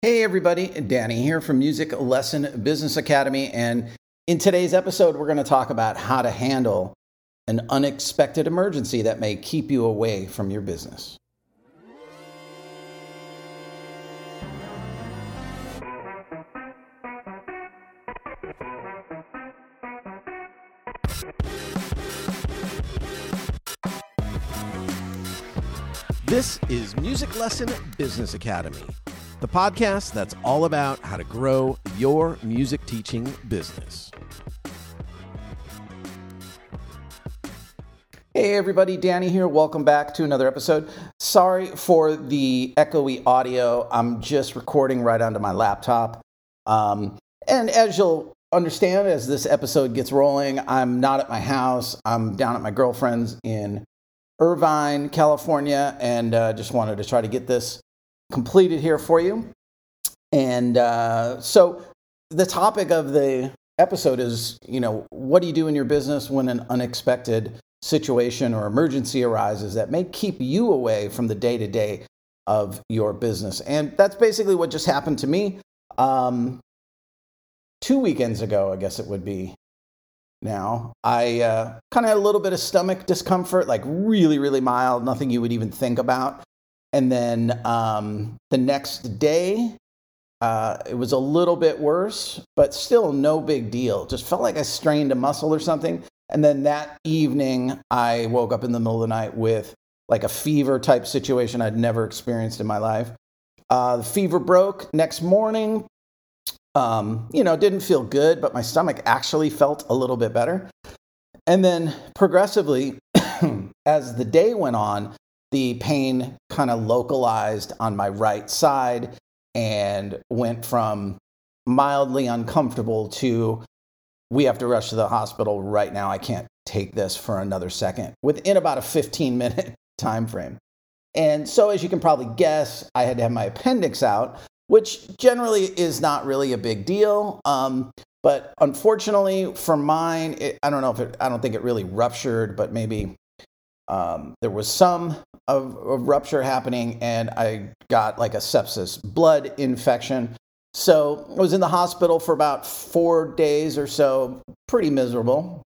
Hey, everybody, Danny here from Music Lesson Business Academy. And in today's episode, we're going to talk about how to handle an unexpected emergency that may keep you away from your business. This is Music Lesson Business Academy the podcast that's all about how to grow your music teaching business. Hey everybody, Danny here. Welcome back to another episode. Sorry for the echoey audio. I'm just recording right onto my laptop. Um, and as you'll understand, as this episode gets rolling, I'm not at my house. I'm down at my girlfriend's in Irvine, California, and uh, just wanted to try to get this completed here for you. And uh, so the topic of the episode is, you know, what do you do in your business when an unexpected situation or emergency arises that may keep you away from the day to day of your business? And that's basically what just happened to me. Um, two weekends ago, I guess it would be now, I uh, kind of had a little bit of stomach discomfort, like really, really mild, nothing you would even think about. And then um, the next day, uh, it was a little bit worse, but still no big deal. Just felt like I strained a muscle or something. And then that evening, I woke up in the middle of the night with like a fever type situation I'd never experienced in my life. Uh, the fever broke next morning. Um, you know, didn't feel good, but my stomach actually felt a little bit better. And then progressively, as the day went on, the pain kind of localized on my right side and went from mildly uncomfortable to we have to rush to the hospital right now. I can't take this for another second within about a 15 minute time frame. And so, as you can probably guess, I had to have my appendix out, which generally is not really a big deal. Um, but unfortunately, for mine, it, I don't know if it, I don't think it really ruptured, but maybe um, there was some of, of rupture happening, and I got like a sepsis blood infection. So I was in the hospital for about four days or so, pretty miserable.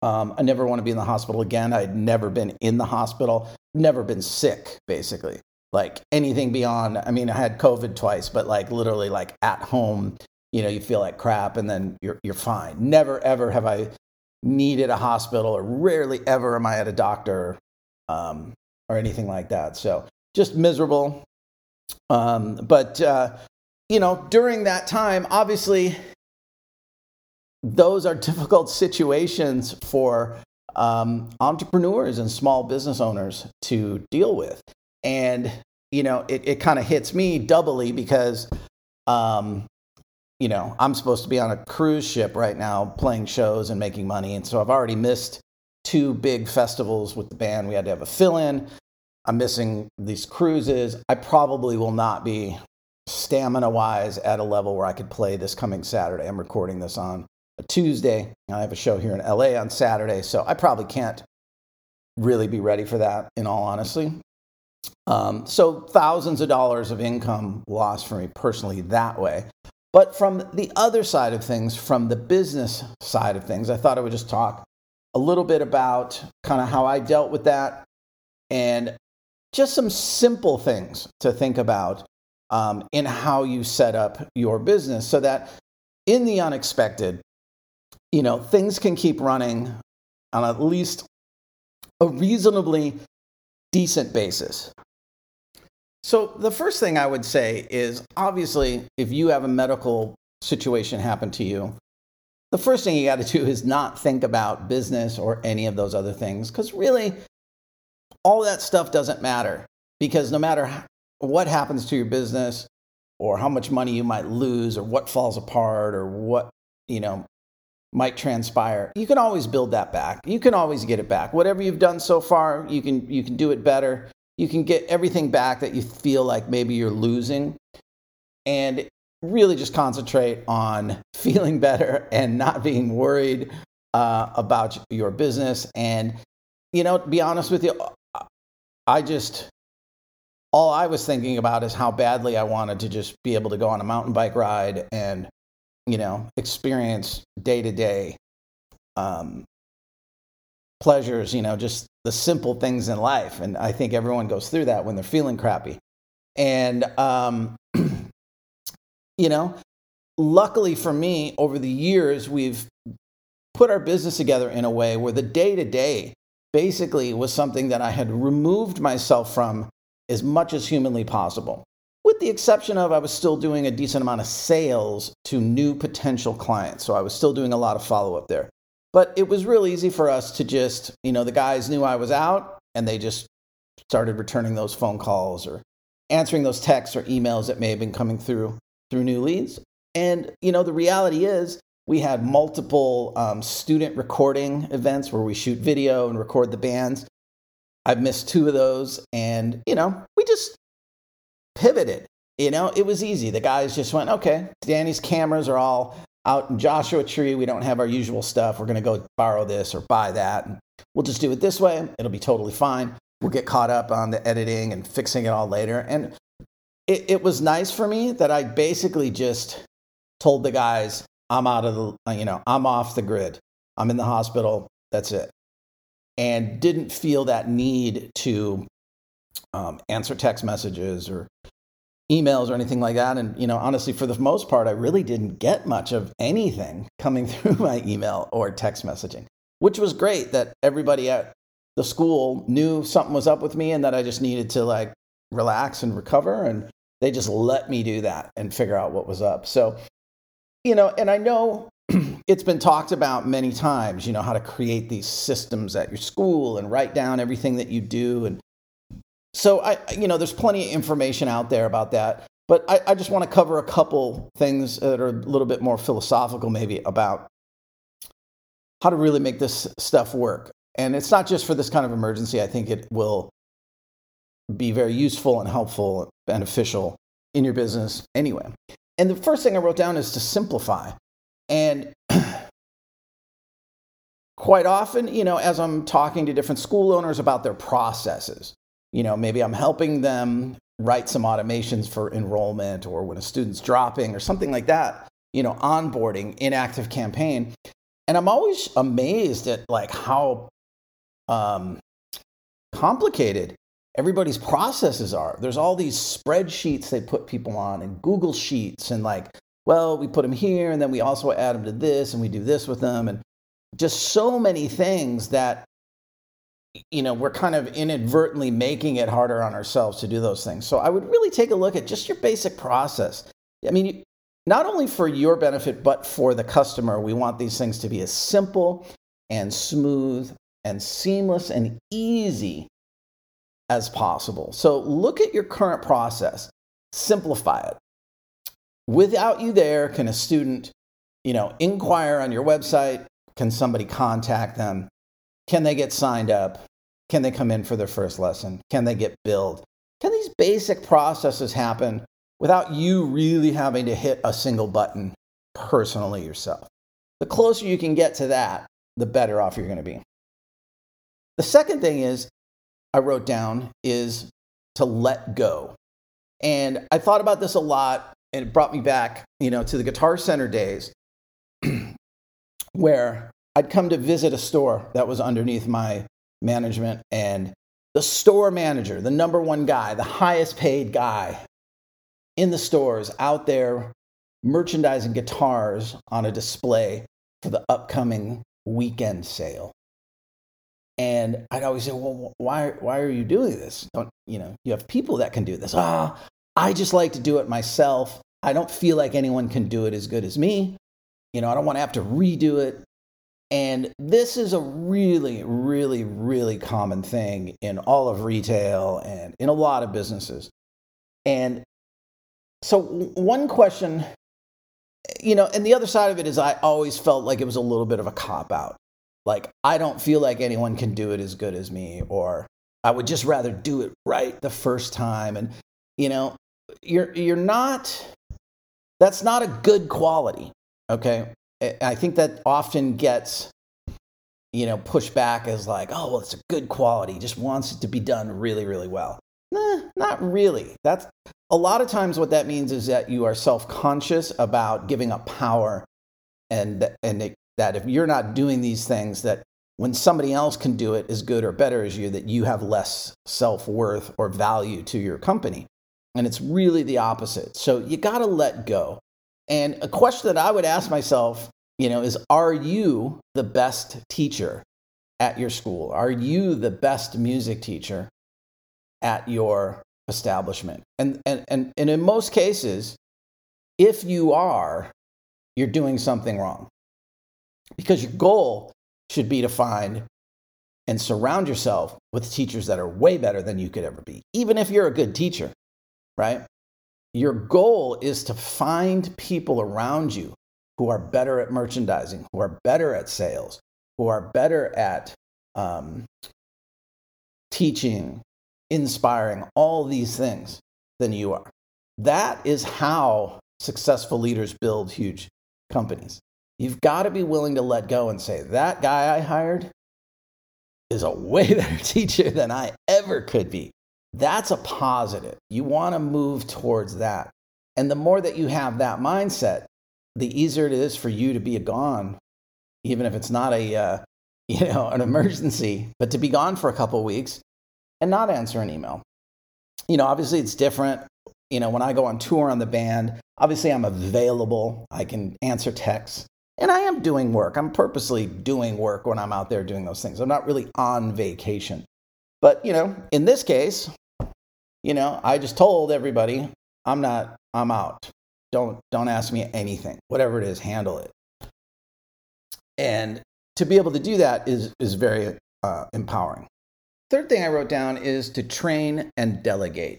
Um, I never want to be in the hospital again. I'd never been in the hospital, never been sick, basically. Like anything beyond, I mean, I had COVID twice, but like literally like at home, you know, you feel like crap and then you're, you're fine. Never, ever have I needed a hospital, or rarely ever am I at a doctor um, or anything like that. So just miserable. Um, but, uh, you know, during that time, obviously, those are difficult situations for um, entrepreneurs and small business owners to deal with. And, you know, it, it kind of hits me doubly because um, you know, I'm supposed to be on a cruise ship right now playing shows and making money. And so I've already missed two big festivals with the band. We had to have a fill in. I'm missing these cruises. I probably will not be stamina wise at a level where I could play this coming Saturday. I'm recording this on a Tuesday. I have a show here in LA on Saturday. So I probably can't really be ready for that, in all honesty. Um, so thousands of dollars of income lost for me personally that way. But from the other side of things, from the business side of things, I thought I would just talk a little bit about kind of how I dealt with that and just some simple things to think about um, in how you set up your business so that in the unexpected, you know, things can keep running on at least a reasonably decent basis. So, the first thing I would say is obviously, if you have a medical situation happen to you, the first thing you got to do is not think about business or any of those other things because really, all that stuff doesn't matter because no matter what happens to your business or how much money you might lose or what falls apart or what, you know, might transpire, you can always build that back. You can always get it back. Whatever you've done so far, you can you can do it better you can get everything back that you feel like maybe you're losing and really just concentrate on feeling better and not being worried uh, about your business. And you know to be honest with you i just all I was thinking about is how badly I wanted to just be able to go on a mountain bike ride and, you know, experience day to day pleasures, you know, just the simple things in life. And I think everyone goes through that when they're feeling crappy. And, um, you know, luckily for me, over the years, we've put our business together in a way where the day to day basically was something that I had removed myself from as much as humanly possible. With the exception of, I was still doing a decent amount of sales to new potential clients. So I was still doing a lot of follow up there. But it was real easy for us to just, you know, the guys knew I was out and they just started returning those phone calls or answering those texts or emails that may have been coming through through new leads. And, you know, the reality is we had multiple um, student recording events where we shoot video and record the bands. I've missed two of those. And, you know, we just pivoted. You know, it was easy. The guys just went, okay, Danny's cameras are all out in Joshua Tree. We don't have our usual stuff. We're going to go borrow this or buy that. And we'll just do it this way. It'll be totally fine. We'll get caught up on the editing and fixing it all later. And it, it was nice for me that I basically just told the guys, I'm out of the, you know, I'm off the grid. I'm in the hospital. That's it. And didn't feel that need to um, answer text messages or emails or anything like that. And, you know, honestly, for the most part, I really didn't get much of anything coming through my email or text messaging, which was great that everybody at the school knew something was up with me and that I just needed to like relax and recover. And they just let me do that and figure out what was up. So, you know, and I know it's been talked about many times, you know, how to create these systems at your school and write down everything that you do and so I, you know, there's plenty of information out there about that, but I, I just want to cover a couple things that are a little bit more philosophical, maybe about how to really make this stuff work. And it's not just for this kind of emergency. I think it will be very useful and helpful, and beneficial in your business anyway. And the first thing I wrote down is to simplify. And quite often, you know, as I'm talking to different school owners about their processes, you know, maybe I'm helping them write some automations for enrollment or when a student's dropping or something like that, you know, onboarding in ActiveCampaign. And I'm always amazed at like how um, complicated everybody's processes are. There's all these spreadsheets they put people on and Google Sheets and like, well, we put them here and then we also add them to this and we do this with them and just so many things that you know, we're kind of inadvertently making it harder on ourselves to do those things. So I would really take a look at just your basic process. I mean, not only for your benefit, but for the customer, we want these things to be as simple and smooth and seamless and easy as possible. So look at your current process, simplify it. Without you there, can a student, you know, inquire on your website? Can somebody contact them? Can they get signed up? Can they come in for their first lesson? Can they get billed? Can these basic processes happen without you really having to hit a single button personally yourself? The closer you can get to that, the better off you're going to be. The second thing is, I wrote down, is to let go. And I thought about this a lot, and it brought me back, you know, to the Guitar Center days where I'd come to visit a store that was underneath my management, and the store manager, the number one guy, the highest paid guy in the stores out there merchandising guitars on a display for the upcoming weekend sale. And I'd always say, well, why, why are you doing this? Don't, you know, you have people that can do this. Ah, I just like to do it myself. I don't feel like anyone can do it as good as me. You know, I don't want to have to redo it. And this is a really, really, really common thing in all of retail and in a lot of businesses. And so, one question, you know, and the other side of it is I always felt like it was a little bit of a cop out. Like, I don't feel like anyone can do it as good as me, or I would just rather do it right the first time. And, you know, you're, you're not, that's not a good quality. Okay. I think that often gets, you know, pushed back as like, oh, well, it's a good quality, just wants it to be done really, really well. Nah, not really. That's a lot of times what that means is that you are self-conscious about giving up power and and it, that if you're not doing these things that when somebody else can do it as good or better as you that you have less self-worth or value to your company. And it's really the opposite. So you got to let go. And a question that I would ask myself, you know, is are you the best teacher at your school? Are you the best music teacher at your establishment? And and and, and in most cases, if you are, you're doing something wrong. Because your goal should be to find and surround yourself with teachers that are way better than you could ever be, even if you're a good teacher right? Your goal is to find people around you who are better at merchandising, who are better at sales, who are better at um, teaching, inspiring, all these things than you are. That is how successful leaders build huge companies. You've got to be willing to let go and say, that guy I hired is a way better teacher than I ever could be. That's a positive. You want to move towards that. And the more that you have that mindset, the easier it is for you to be gone, even if it's not a, uh, you know, an emergency, but to be gone for a couple weeks and not answer an email. You know, obviously it's different. You know, when I go on tour on the band, obviously I'm available. I can answer texts. And I am doing work. I'm purposely doing work when I'm out there doing those things. I'm not really on vacation. But, you know, in this case, you know, I just told everybody, I'm not, I'm out. Don't, don't ask me anything. Whatever it is, handle it. And to be able to do that is, is very uh, empowering. Third thing I wrote down is to train and delegate.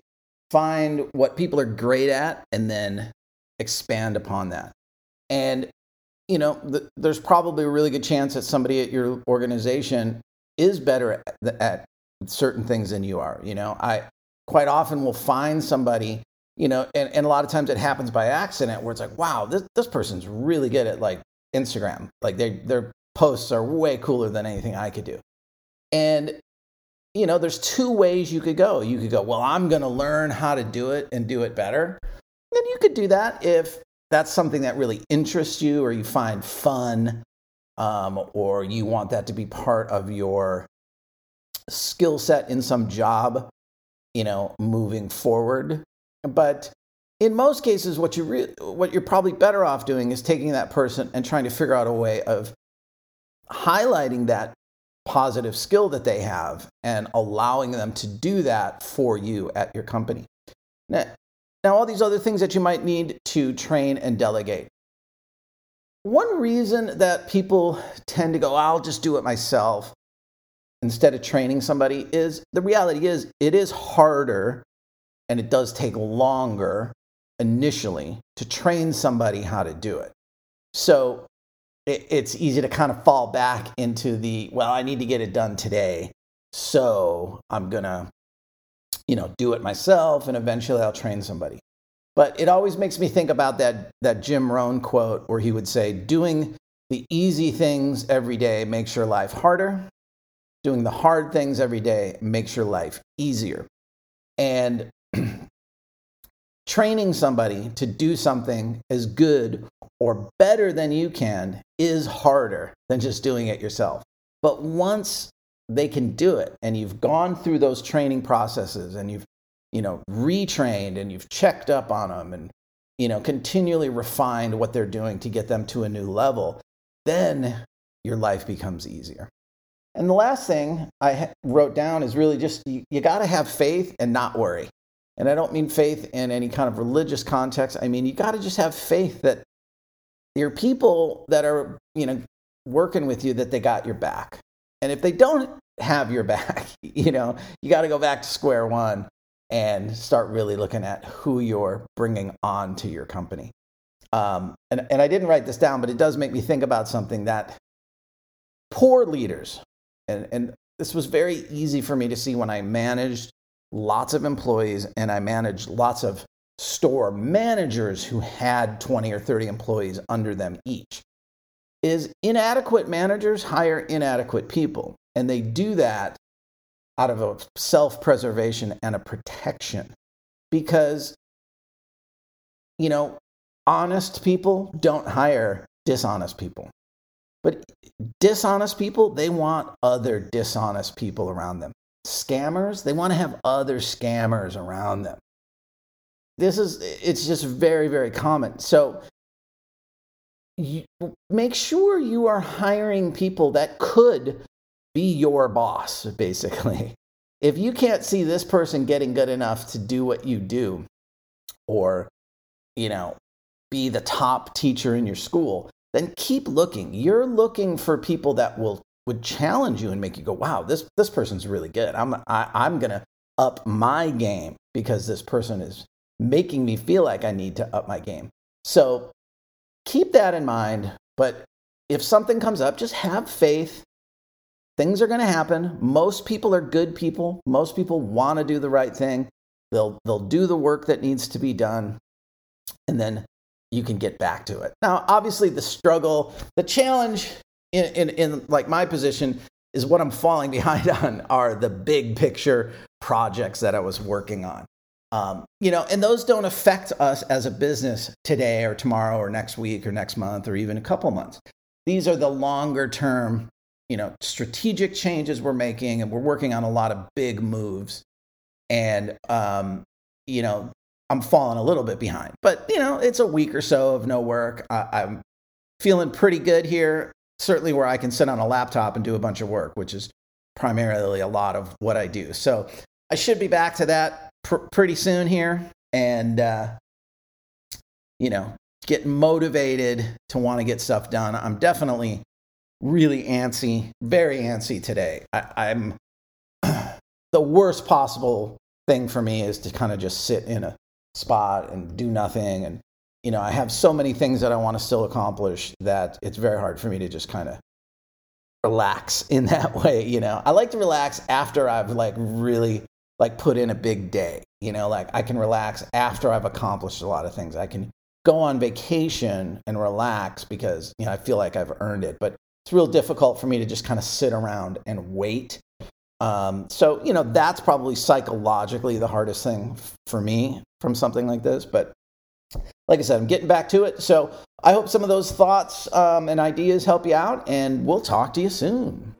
Find what people are great at and then expand upon that. And, you know, the, there's probably a really good chance that somebody at your organization is better at, at certain things than you are. You know, I, quite often we'll find somebody, you know, and, and a lot of times it happens by accident where it's like, wow, this, this person's really good at like Instagram. Like they, their posts are way cooler than anything I could do. And, you know, there's two ways you could go. You could go, well, I'm going to learn how to do it and do it better. Then you could do that if that's something that really interests you or you find fun um, or you want that to be part of your skill set in some job you know, moving forward. But in most cases, what you re- what you're probably better off doing is taking that person and trying to figure out a way of highlighting that positive skill that they have and allowing them to do that for you at your company. Now, now all these other things that you might need to train and delegate. One reason that people tend to go, I'll just do it myself, instead of training somebody is the reality is it is harder and it does take longer initially to train somebody how to do it. So it, it's easy to kind of fall back into the, well, I need to get it done today. So I'm going to, you know, do it myself and eventually I'll train somebody. But it always makes me think about that, that Jim Rohn quote where he would say, doing the easy things every day makes your life harder doing the hard things every day makes your life easier. And training somebody to do something as good or better than you can is harder than just doing it yourself. But once they can do it and you've gone through those training processes and you've you know retrained and you've checked up on them and you know continually refined what they're doing to get them to a new level then your life becomes easier and the last thing I wrote down is really just you, you got to have faith and not worry. And I don't mean faith in any kind of religious context. I mean, you got to just have faith that your people that are, you know, working with you that they got your back. And if they don't have your back, you know, you got to go back to square one and start really looking at who you're bringing on to your company. Um, and, and I didn't write this down, but it does make me think about something that poor leaders and, and this was very easy for me to see when I managed lots of employees and I managed lots of store managers who had 20 or 30 employees under them each is inadequate managers hire inadequate people and they do that out of a self preservation and a protection. Because, you know, honest people don't hire dishonest people. But dishonest people, they want other dishonest people around them. Scammers, they want to have other scammers around them. This is, it's just very, very common. So you, make sure you are hiring people that could be your boss, basically. If you can't see this person getting good enough to do what you do, or, you know, be the top teacher in your school, then keep looking. You're looking for people that will would challenge you and make you go, "Wow, this this person's really good. I'm I'm gonna up my game because this person is making me feel like I need to up my game." So keep that in mind. But if something comes up, just have faith. Things are to happen. Most people are good people. Most people want to do the right thing. They'll they'll do the work that needs to be done, and then you can get back to it. Now, obviously, the struggle, the challenge in, in, in like my position is what I'm falling behind on are the big picture projects that I was working on. Um, you know, and those don't affect us as a business today or tomorrow or next week or next month or even a couple months. These are the longer term, you know, strategic changes we're making, and we're working on a lot of big moves. And, um, you know, I'm falling a little bit behind, but you know, it's a week or so of no work. I, I'm feeling pretty good here. Certainly, where I can sit on a laptop and do a bunch of work, which is primarily a lot of what I do. So I should be back to that pr- pretty soon here, and uh, you know, get motivated to want to get stuff done. I'm definitely really antsy, very antsy today. I, I'm the worst possible thing for me is to kind of just sit in a spot and do nothing. And, you know, I have so many things that I want to still accomplish that it's very hard for me to just kind of relax in that way. You know, I like to relax after I've like really like put in a big day. You know, like I can relax after I've accomplished a lot of things. I can go on vacation and relax because, you know, I feel like I've earned it. But it's real difficult for me to just kind of sit around and wait um, so, you know, that's probably psychologically the hardest thing for me from something like this. But like I said, I'm getting back to it. So I hope some of those thoughts um, and ideas help you out, and we'll talk to you soon.